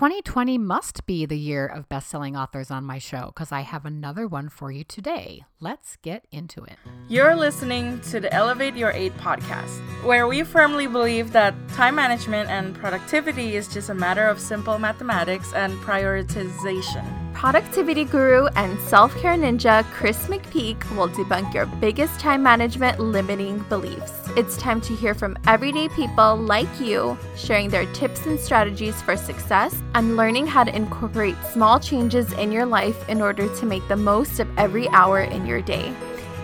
2020 must be the year of best-selling authors on my show because I have another one for you today. Let's get into it. You're listening to the Elevate Your 8 podcast, where we firmly believe that time management and productivity is just a matter of simple mathematics and prioritization. Productivity guru and self care ninja Chris McPeak will debunk your biggest time management limiting beliefs. It's time to hear from everyday people like you, sharing their tips and strategies for success and learning how to incorporate small changes in your life in order to make the most of every hour in your day.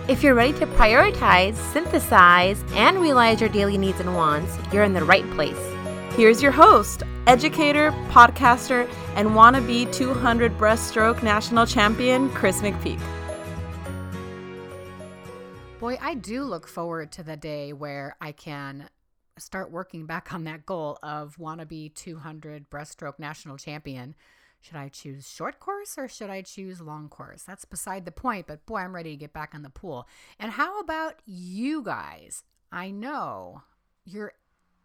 If you're ready to prioritize, synthesize, and realize your daily needs and wants, you're in the right place. Here's your host, educator, podcaster, and wannabe 200 breaststroke national champion, Chris McPeak. Boy, I do look forward to the day where I can start working back on that goal of wannabe 200 breaststroke national champion. Should I choose short course or should I choose long course? That's beside the point, but boy, I'm ready to get back on the pool. And how about you guys? I know you're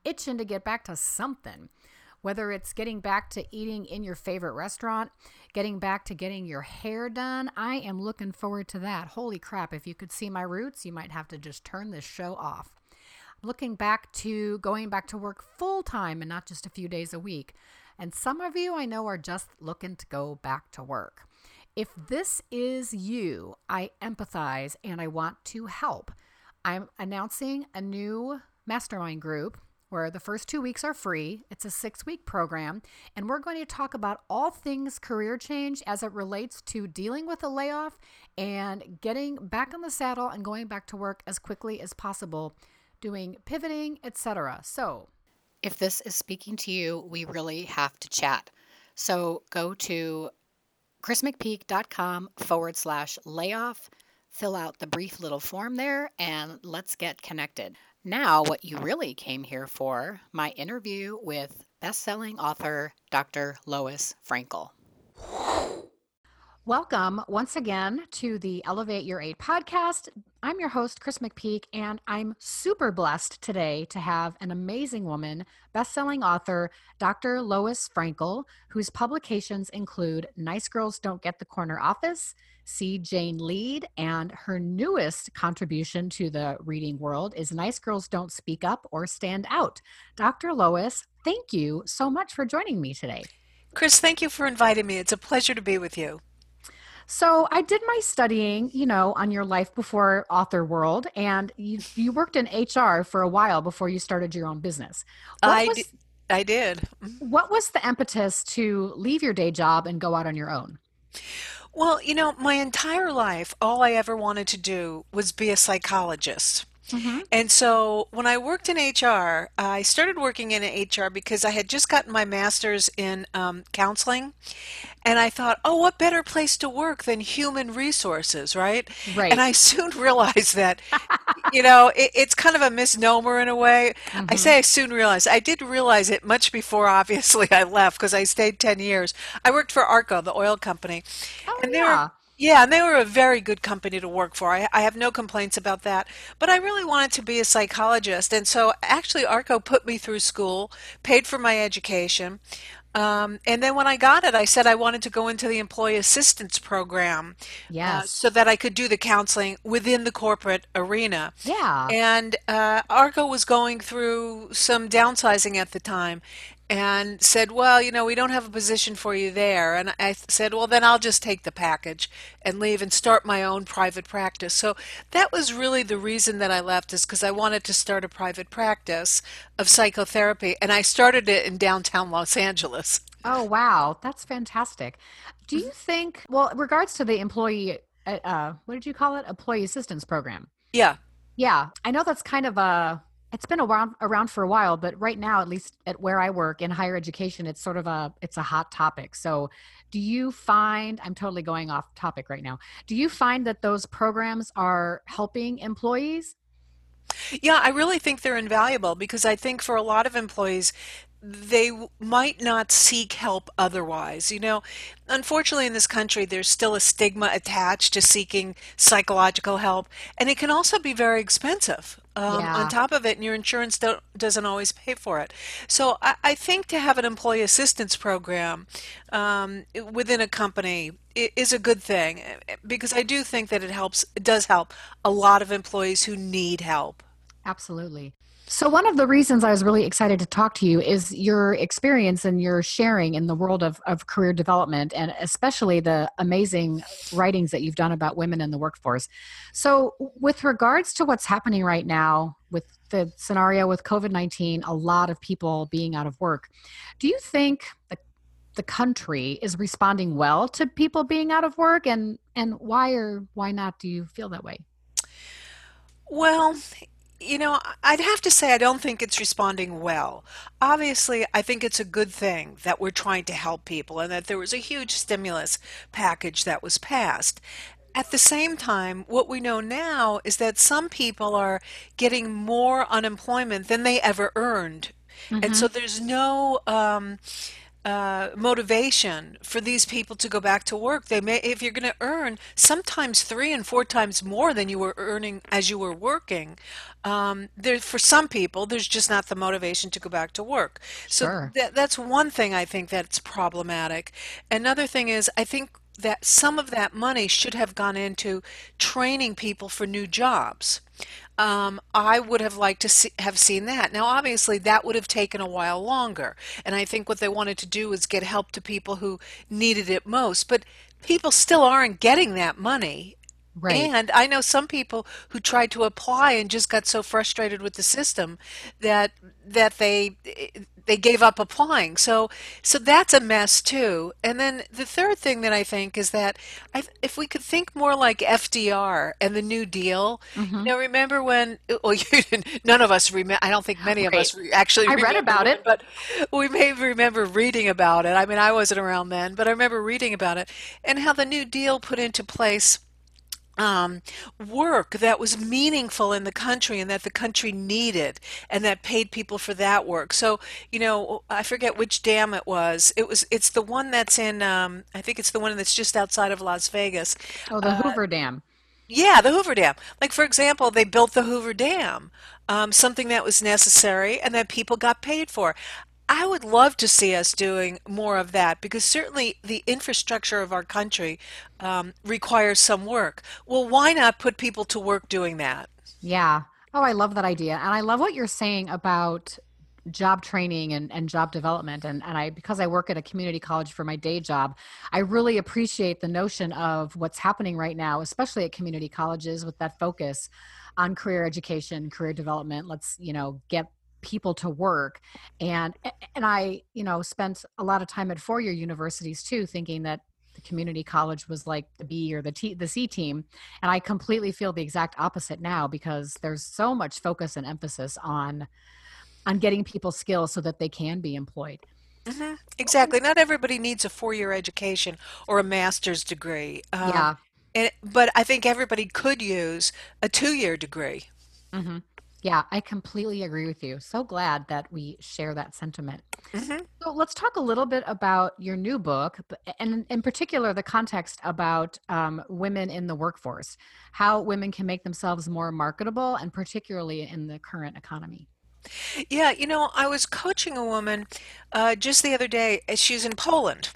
itching to get back to something. Whether it's getting back to eating in your favorite restaurant, getting back to getting your hair done, I am looking forward to that. Holy crap, if you could see my roots, you might have to just turn this show off. Looking back to going back to work full time and not just a few days a week. And some of you I know are just looking to go back to work. If this is you, I empathize and I want to help. I'm announcing a new mastermind group where the first two weeks are free. It's a six week program, and we're going to talk about all things career change as it relates to dealing with a layoff and getting back on the saddle and going back to work as quickly as possible, doing pivoting, etc. So, if this is speaking to you, we really have to chat. So, go to chrismcpeak.com forward slash layoff, fill out the brief little form there, and let's get connected. Now, what you really came here for my interview with best-selling author Dr. Lois Frankel. Welcome once again to the Elevate Your 8 podcast. I'm your host, Chris McPeak, and I'm super blessed today to have an amazing woman, best-selling author Dr. Lois Frankel, whose publications include Nice Girls Don't Get the Corner Office, See Jane Lead, and her newest contribution to the reading world is Nice Girls Don't Speak Up or Stand Out. Dr. Lois, thank you so much for joining me today. Chris, thank you for inviting me. It's a pleasure to be with you. So I did my studying, you know, on your life before author world, and you you worked in HR for a while before you started your own business. What I was, d- I did. Mm-hmm. What was the impetus to leave your day job and go out on your own? Well, you know, my entire life, all I ever wanted to do was be a psychologist. Mm-hmm. And so when I worked in HR, I started working in HR because I had just gotten my master's in um, counseling. And I thought, oh, what better place to work than human resources, right? Right. And I soon realized that, you know, it, it's kind of a misnomer in a way. Mm-hmm. I say I soon realized. I did realize it much before, obviously, I left because I stayed 10 years. I worked for ARCO, the oil company. Oh, and yeah. Were, yeah, and they were a very good company to work for. I, I, have no complaints about that. But I really wanted to be a psychologist. And so actually, ARCO put me through school, paid for my education. Um, and then when I got it, I said I wanted to go into the employee assistance program. Uh, yes. Uh, so that I could do the counseling within the corporate arena. Yeah. And uh, ARCO was going through some downsizing at the time and said, Well, you know, we don't have a position for you there. And I said, Well, then I'll just take the package and leave and start my own private practice. So that was really the reason that I left, is because I wanted to start a private practice of psychotherapy. And I started it in downtown Los Angeles. Oh, wow. That's fantastic. Do you think, well, regards to the employee, uh, uh what did you call it? Employee assistance program. Yeah. Yeah. I know that's kind of a, it's been around around for a while but right now at least at where i work in higher education it's sort of a it's a hot topic so do you find i'm totally going off topic right now do you find that those programs are helping employees yeah, I really think they're invaluable because I think for a lot of employees, they might not seek help otherwise. You know, unfortunately, in this country, there's still a stigma attached to seeking psychological help, and it can also be very expensive. Um, Yeah. on top of it, and your insurance don't, doesn't always pay for it. So I, I think to have an employee assistance program um, within a company is a good thing eh, because I do think that it helps. It does help a lot of employees who need help. Absolutely. So, one of the reasons I was really excited to talk to you is your experience and your sharing in the world of, of career development, and especially the amazing writings that you've done about women in the workforce. So, with regards to what's happening right now with the scenario with COVID 19, a lot of people being out of work, do you think the the country is responding well to people being out of work and and why or why not do you feel that way Well, you know, I'd have to say I don't think it's responding well. Obviously, I think it's a good thing that we're trying to help people and that there was a huge stimulus package that was passed. At the same time, what we know now is that some people are getting more unemployment than they ever earned. And so there's no um, uh, motivation for these people to go back to work. They may, if you're going to earn sometimes three and four times more than you were earning as you were working, um, there for some people there's just not the motivation to go back to work. So Sure. that, that's one thing I think that's problematic. Another thing is I think that some of that money should have gone into training people for new jobs. Um, I would have liked to see, have seen that. Now, obviously, that would have taken a while longer. And I think what they wanted to do was get help to people who needed it most. But people still aren't getting that money. right And I know some people who tried to apply and just got so frustrated with the system that that they they gave up applying. So so that's a mess too. And then the third thing that I think is that I, if we could think more like FDR and the New Deal. Mm-hmm. You know, remember when? Well, you didn't, none of us remember. I don't think oh, many of us re- actually I read about it. but we may remember reading about it. I mean, I wasn't around then, but I remember reading about it and how the New Deal put into place um, work that was meaningful in the country and that the country needed and that paid people for that work. So, you know, I forget which dam it was. It was, it's the one that's in, um, I think it's the one that's just outside of Las Vegas. oh the hoover dam Yeah, the Hoover Dam. Like, for example, they built the Hoover Dam, um, something that was necessary and that people got paid for. I would love to see us doing more of that because certainly the infrastructure of our country um, requires some work. Well, why not put people to work doing that? Yeah. Oh, I love that idea. And I love what you're saying about job training and, and job development. And, and I, because I work at a community college for my day job, I really appreciate the notion of what's happening right now, especially at community colleges with that focus on career education, career development. Let's, you know, get people to work and and i you know spent a lot of time at four-year universities too thinking that the community college was like the b or the t the c team and i completely feel the exact opposite now because there's so much focus and emphasis on on getting people skills so that they can be employed hmm Exactly. Not everybody needs a four-year education or a master's degree. Um, yeah and, but I think everybody could use a two-year degree. hmm yeah i completely agree with you so glad that we share that sentiment hmm So let's talk a little bit about your new book, and in particular, the context about um, women in the workforce, how women can make themselves more marketable, and particularly in the current economy. Yeah, you know, I was coaching a woman uh, just the other day. uh, She's in Poland,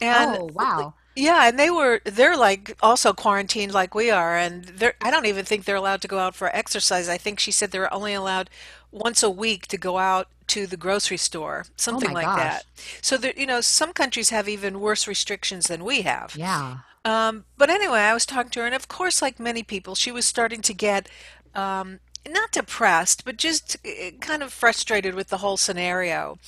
and Oh, wow. Yeah, and they were they're like also quarantined like we are, and they're I don't even think they're allowed to go out for exercise. I think she said they're only allowed once a week to go out to the grocery store, Oh something my like gosh. that. So there, you know, some countries have even worse restrictions than we have. Yeah. Um, but anyway, I was talking to her, and of course, like many people, she was starting to get um, not depressed, but just uh, kind of frustrated with the whole scenario.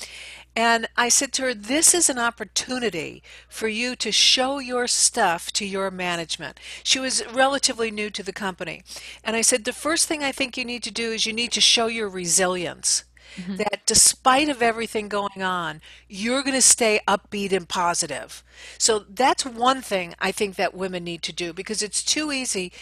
And I said to her, This is an opportunity for you to show your stuff to your management. She was relatively new to the company. And I said, The first thing I think you need to do is you need to show your resilience. Mm-hmm. That despite of everything going on, you're going to stay upbeat and positive. So that's one thing I think that women need to do because it's too easy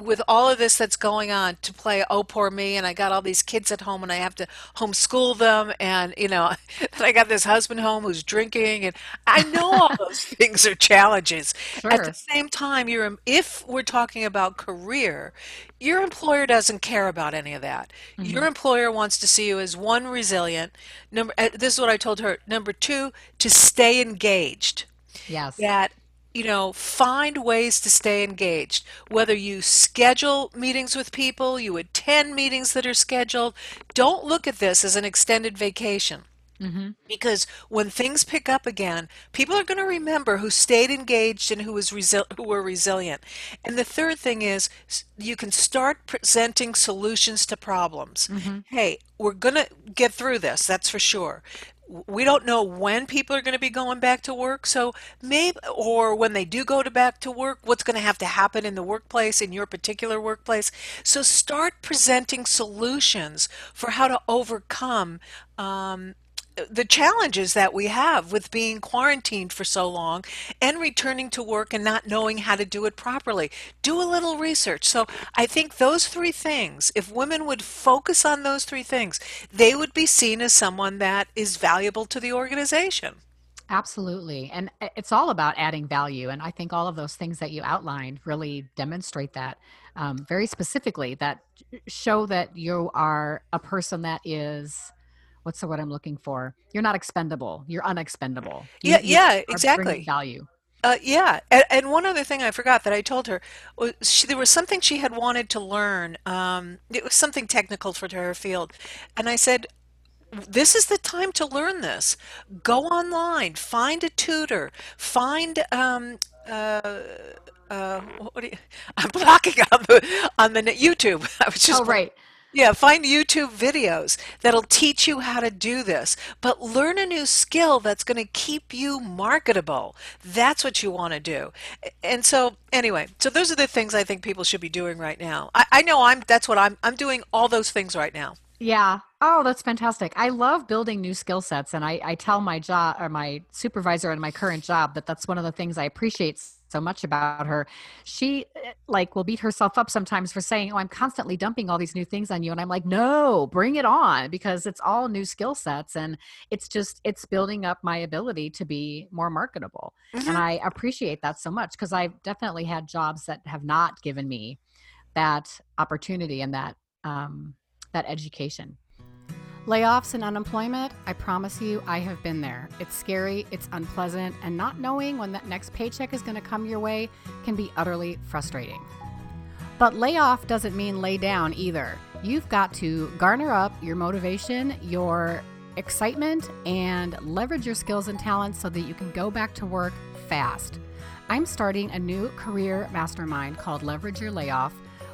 with all of this that's going on to play oh poor me and i got all these kids at home and i have to homeschool them and you know i got this husband home who's drinking and i know all those things are challenges sure. at the same time you're if we're talking about career your employer doesn't care about any of that mm-hmm. your employer wants to see you as one resilient number uh, this is what i told her number two to stay engaged yes that you know, find ways to stay engaged. Whether you schedule meetings with people, you attend meetings that are scheduled, don't look at this as an extended vacation. Mm-hmm. Because when things pick up again, people are going to remember who stayed engaged and who was resi- who were resilient. And the third thing is you can start presenting solutions to problems. Mm-hmm. Hey, we're going to get through this, that's for sure we don't know when people are going to be going back to work so maybe or when they do go to back to work what's going to have to happen in the workplace in your particular workplace. So start presenting solutions for how to overcome um, the challenges that we have with being quarantined for so long and returning to work and not knowing how to do it properly. Do a little research. So I think those three things, if women would focus on those three things, they would be seen as someone that is valuable to the organization. Absolutely. And it's all about adding value. And I think all of those things that you outlined really demonstrate that um, very specifically, that show that you are a person that is what's the word I'm looking for? You're not expendable. You're unexpendable. You, yeah, yeah, exactly. Value. Uh, yeah, and, and, one other thing I forgot that I told her was she, there was something she had wanted to learn. Um, it was something technical for her field, and I said, "This is the time to learn this. Go online, find a tutor, find." Um, uh, uh, what you, I'm blocking on the on the YouTube. I was just oh right. Yeah, find YouTube videos that'll teach you how to do this, but learn a new skill that's going to keep you marketable. That's what you want to do. And so, anyway, so those are the things I think people should be doing right now. I, I know I'm. That's what I'm. I'm doing all those things right now. Yeah. Oh, that's fantastic. I love building new skill sets. And I, I tell my job or my supervisor in my current job that that's one of the things I appreciate so much about her. She eh, like will beat herself up sometimes for saying, "Oh, I'm constantly dumping all these new things on you." And I'm like, "No, bring it on because it's all new skill sets and it's just it's building up my ability to be more marketable." Mm-hmm. And I appreciate that so much because I've definitely had jobs that have not given me that opportunity and that um that education. Layoffs and unemployment, I promise you, I have been there. It's scary, it's unpleasant, and not knowing when that next paycheck is going to come your way can be utterly frustrating. But layoff doesn't mean lay down either. You've got to garner up your motivation, your excitement, and leverage your skills and talents so that you can go back to work fast. I'm starting a new career mastermind called Leverage Your Layoff,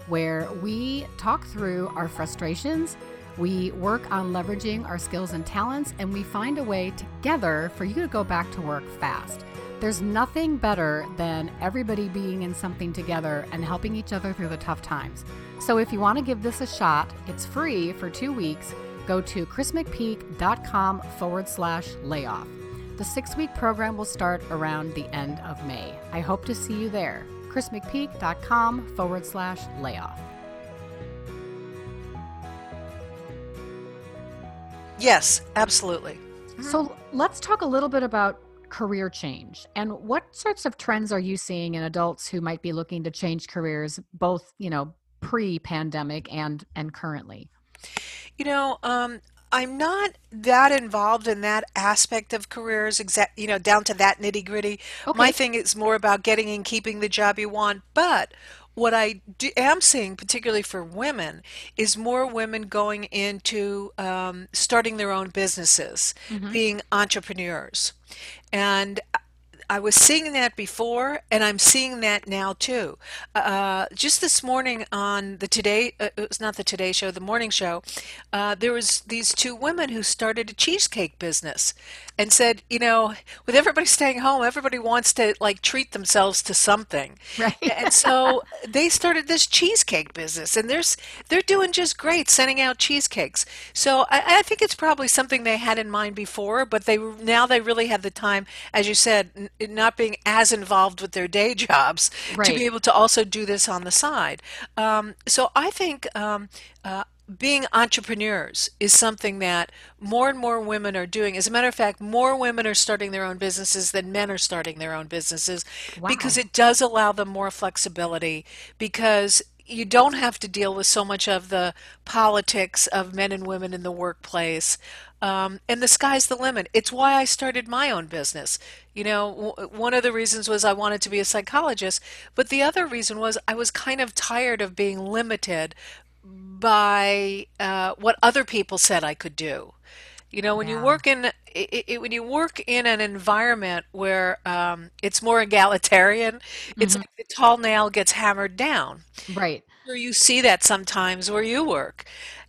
where we talk through our frustrations we work on leveraging our skills and talents, and we find a way together for you to go back to work fast. There's nothing better than everybody being in something together and helping each other through the tough times. So if you want to give this a shot, it's free for two weeks. Go to chrismcpeak.com forward slash layoff. The six week program will start around the end of May. I hope to see you there. chrismcpeak.com forward slash layoff. Yes, absolutely. So let's talk a little bit about career change and what sorts of trends are you seeing in adults who might be looking to change careers both you know pre-pandemic and and currently you know um, i'm not that involved in that aspect of careers exact you know down to that nitty gritty okay. my thing is more about getting and keeping the job you want but what I do, am seeing, particularly for women, is more women going into um, starting their own businesses, mm-hmm. being entrepreneurs. And I was seeing that before, and I'm seeing that now too. Uh, just this morning on the Today, uh, it was not the Today Show, the morning show, uh, there was these two women who started a cheesecake business, and said, you know, with everybody staying home, everybody wants to like treat themselves to something, right? and so they started this cheesecake business, and they're they're doing just great, sending out cheesecakes. So I, I think it's probably something they had in mind before, but they now they really have the time, as you said not being as involved with their day jobs to be able to also do this on the side. Um, so I think um, uh, being entrepreneurs is something that more and more women are doing. As a matter of fact, more women are starting their own businesses than men are starting their own businesses because it does allow them more flexibility because you don't have to deal with so much of the politics of men and women in the workplace. Um, and the sky's the limit. It's why I started my own business. You know, w- one of the reasons was I wanted to be a psychologist, but the other reason was I was kind of tired of being limited by uh, what other people said I could do. You know, when you work in i i when you work in an environment where um, it's more egalitarian, it's Mhm. like the tall nail gets hammered down. Right. Sure, you see that sometimes where you work.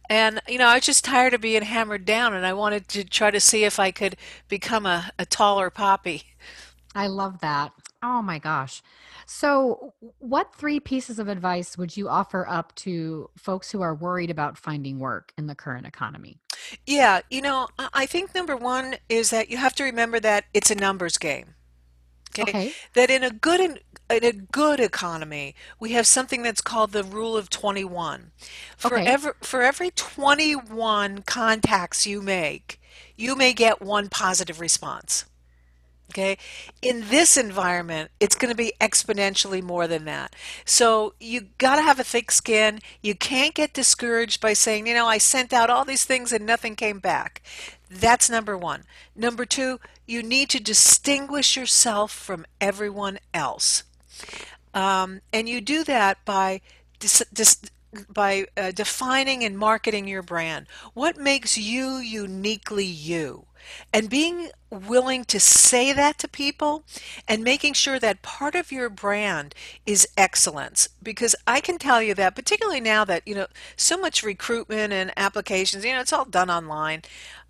And, you know, I was just tired of being hammered down, and I wanted to try to see if I could become a, a taller poppy. I love that. Oh my gosh. So, what three pieces of advice would you offer up to folks who are worried about finding work in the current economy? Yeah, you know, I I think number one is that you have to remember that it's a numbers game. Okay, Okay. that in a good in, in a good economy, we have something that's called the rule of 21. For Okay. ever, for every 21 contacts you make, you may get one positive response. Okay. In this environment, it's going to be exponentially more than that. So you got to have a thick skin. You can't get discouraged by saying, you know, I sent out all these things and nothing came back. That's number one. Number two, you need to distinguish yourself from everyone else. Um, and you do that by dis- dis- by uh, defining and marketing your brand. What makes you uniquely you? And being willing to say that to people and making sure that part of your brand is excellence. Because I can tell you that, particularly now that, you know, so much recruitment and applications, you know, it's all done online.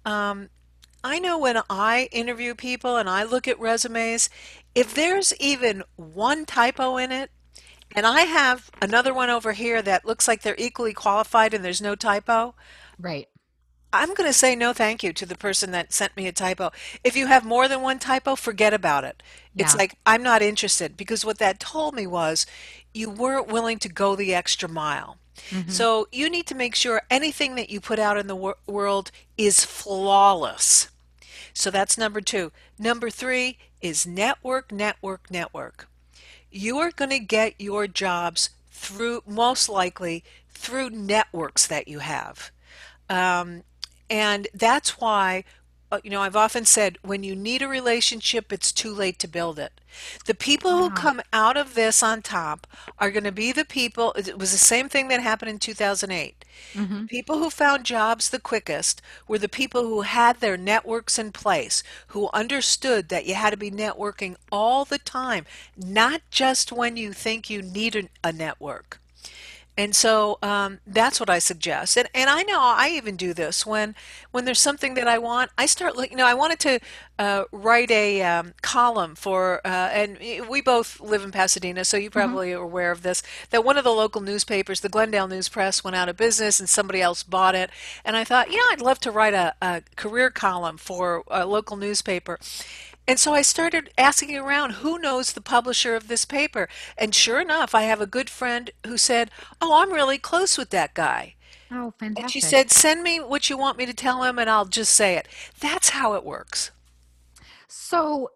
Um, I know when I interview people and I look at resumes, if there's even one typo in it, and I have another one over here that looks like they're equally qualified and there's no typo, Right. I'm going to say no thank you to the person that sent me a typo. If you have more than one typo, forget about it. It's Yeah. like, I'm not interested because what that told me was you weren't willing to go the extra mile. hmm So you need to make sure anything that you put out in the wor- world is flawless. So that's number two. Number three is network, network, network. You are going to get your jobs through, most likely, through networks that you have. Um, and that's why, uh, you know, I've often said when you need a relationship, it's too late to build it. The people who come out of this on top are going to be the people, it was the same thing that happened in 2008. hmm People who found jobs the quickest were the people who had their networks in place, who understood that you had to be networking all the time, not just when you think you need a network. And so um, that's what I suggest. And, and I know I even do this when when there's something that I want. I start looking. You know, I wanted to uh, write a um, column for, uh, and we both live in Pasadena, so you hmm probably are aware of this. That one of the local newspapers, the Glendale News Press, went out of business, and somebody else bought it. And I thought, you know, I'd love to write a, a career column for a local newspaper. And so I started asking around who knows the publisher of this paper. And sure enough, I have a good friend who said, Oh, I'm really close with that guy. Oh, fantastic. And she said, Send me what you want me to tell him, and I'll just say it. That's how it works. So,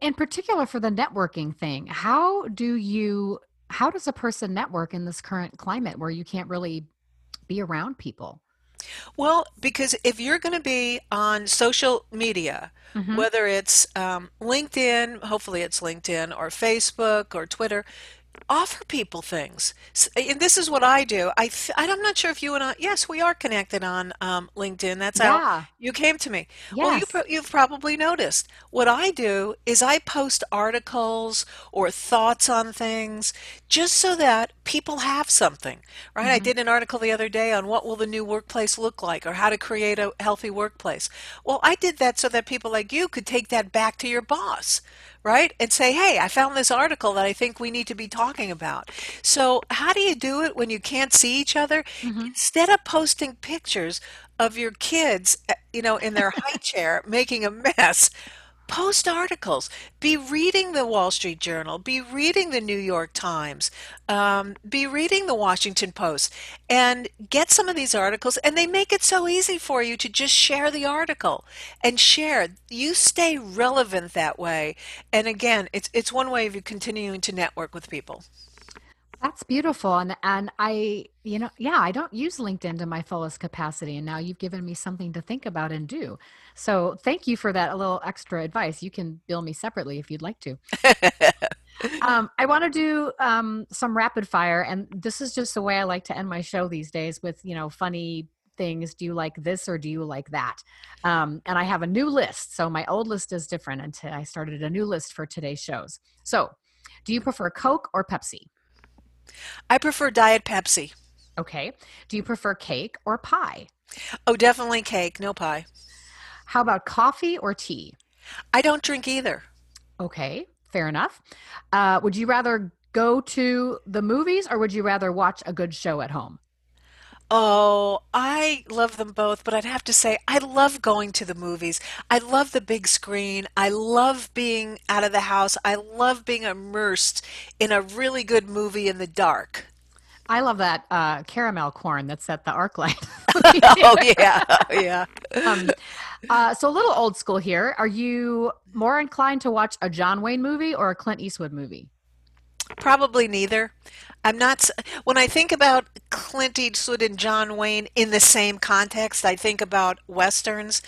in particular for the networking thing, how do you, how does a person network in this current climate where you can't really be around people? Well, because if you're going to be on social media, hmm whether it's um, LinkedIn, hopefully it's LinkedIn, or Facebook or Twitter, offer people things. And this is what I do. I th- I'm not sure if you and I, yes, we are connected on um, LinkedIn. That's how you came to me. Well, you pro- you've probably noticed. What I do is I post articles or thoughts on things just so that people have something, right? I hmm did an article the other day on what will the new workplace look like or how to create a healthy workplace. Well, I did that so that people like you could take that back to your boss, right? And say, "Hey, I found this article that I think we need to be talking about." So, how do you do it when you can't see each other? hmm Instead of posting pictures of your kids, uh, you know, in their high chair making a mess, post articles. Be reading the Wall Street Journal. Be reading the New York Times. Um, be reading the Washington Post and get some of these articles. And they make it so easy for you to just share the article and share. You stay relevant that way. And again, it's, it's one way of you continuing to network with people. That's beautiful. And and I, you know, yeah, I don't use LinkedIn to my fullest capacity. And now you've given me something to think about and do. So thank you for that a little extra advice. You can bill me separately if you'd like to. um, I want to do um, some rapid fire, and this is just the way I like to end my show these days with you know funny things. Do you like this or do you like that? Um, and I have a new list. So my old list is different, and I started a new list for today's shows. So, do you prefer Coke or Pepsi? I prefer Diet Pepsi. Okay. Do you prefer cake or pie? Oh, definitely cake, no pie. How about coffee or tea? I don't drink either. Okay, fair enough. Uh, would you rather go to the movies or would you rather watch a good show at home? Oh, I love them both, but I'd have to say I love going to the movies. I love the big screen. I love being out of the house. I love being immersed in a really good movie in the dark. I love that uh, caramel corn that's at the ArcLight. oh yeah, yeah. um, uh, so a little old school here. Are you more inclined to watch a John Wayne movie or a Clint Eastwood movie? Probably neither. I'm not. When I think about Clint Eastwood and John Wayne in the same context, I think about westerns.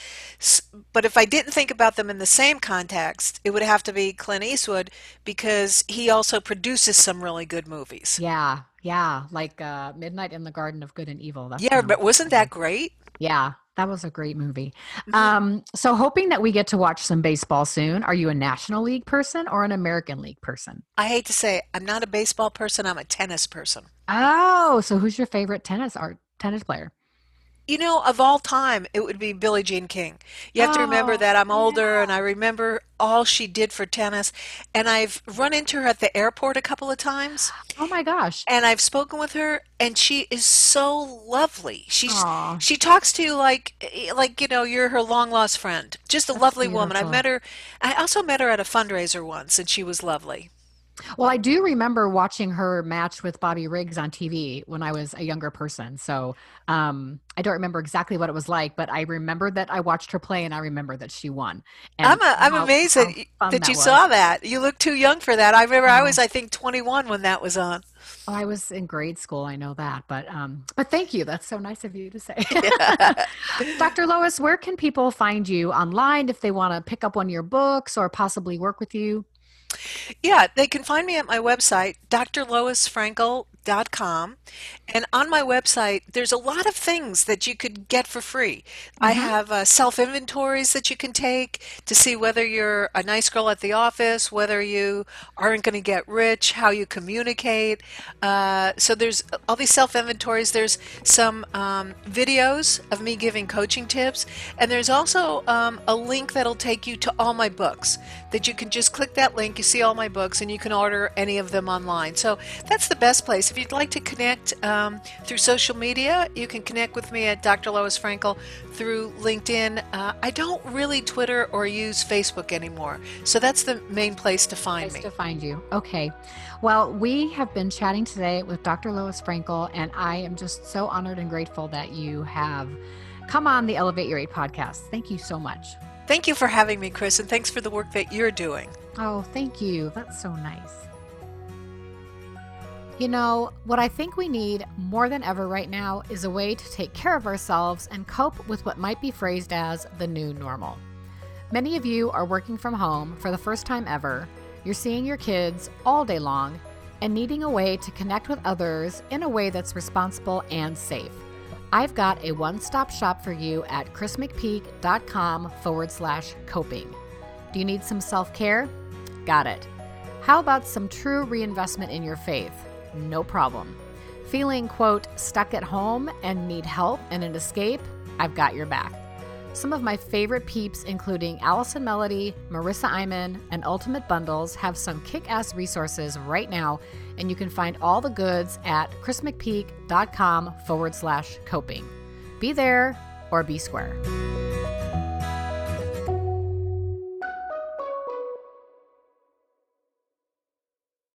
But if I didn't think about them in the same context, it would have to be Clint Eastwood because he also produces some really good movies. Yeah, yeah, like uh, Midnight in the Garden of Good and Evil. That's yeah, but wasn't that great? Yeah, that was a great movie. Mm-hmm. Um, so, hoping that we get to watch some baseball soon. Are you a National League person or an American League person? I hate to say, I'm not a baseball person. I'm a tennis person. Oh, so who's your favorite tennis art tennis player? You know, of all time, it would be Billie Jean King. You have oh, to remember oh, that I'm oh, older yeah. and I remember all she did for tennis. And I've run into her at the airport a couple of times. Oh my gosh. And I've spoken with her and she is so lovely. She's she talks to you like like you know, you're her long lost friend. Just a That's lovely woman. I met her I also met her at a fundraiser once and she was lovely. Well, I do remember watching her match with Bobby Riggs on TV when I was a younger person. So um, I don't remember exactly what it was like, but I remember that I watched her play and I remember that she won. And I'm, a, I'm how, amazed that, that, that you was. saw that. You look too young for that. I remember I was, I think, 21 when that was on. Oh, I was in grade school. I know that, but um, but thank you. That's so nice of you to say. Dr. Lois, where can people find you online if they want to pick up one of your books or possibly work with you? Yeah, they can find me at my website, drloisfrankel.com. And on my website, there's a lot of things that you could get for free. I have uh, self inventories that you can take to see whether you're a nice girl at the office, whether you aren't going to get rich, how you communicate. Uh, so there's all these self inventories. There's some um, videos of me giving coaching tips. And there's also um, a link that'll take you to all my books that you can just click that link. You see all my books, and you can order any of them online. So that's the best place. If you'd like to connect um, through social media, you can connect with me at Dr. Lois Frankel through LinkedIn. Uh, I don't really Twitter or use Facebook anymore, so that's the main place to find place me. To find you, okay. Well, we have been chatting today with Dr. Lois Frankel, and I am just so honored and grateful that you have come on the Elevate Your Eight podcast. Thank you so much. Thank you for having me, Chris, and thanks for the work that you're doing. Oh, thank you. That's so nice. You know, what I think we need more than ever right now is a way to take care of ourselves and cope with what might be phrased as the new normal. Many of you are working from home for the first time ever, you're seeing your kids all day long, and needing a way to connect with others in a way that's responsible and safe. I've got a one stop shop for you at chrismcpeak.com forward slash coping. Do you need some self care? Got it. How about some true reinvestment in your faith? No problem. Feeling, quote, stuck at home and need help and an escape? I've got your back. Some of my favorite peeps, including Allison Melody, Marissa Iman, and Ultimate Bundles, have some kick ass resources right now, and you can find all the goods at chrismcpeak.com forward slash coping. Be there or be square.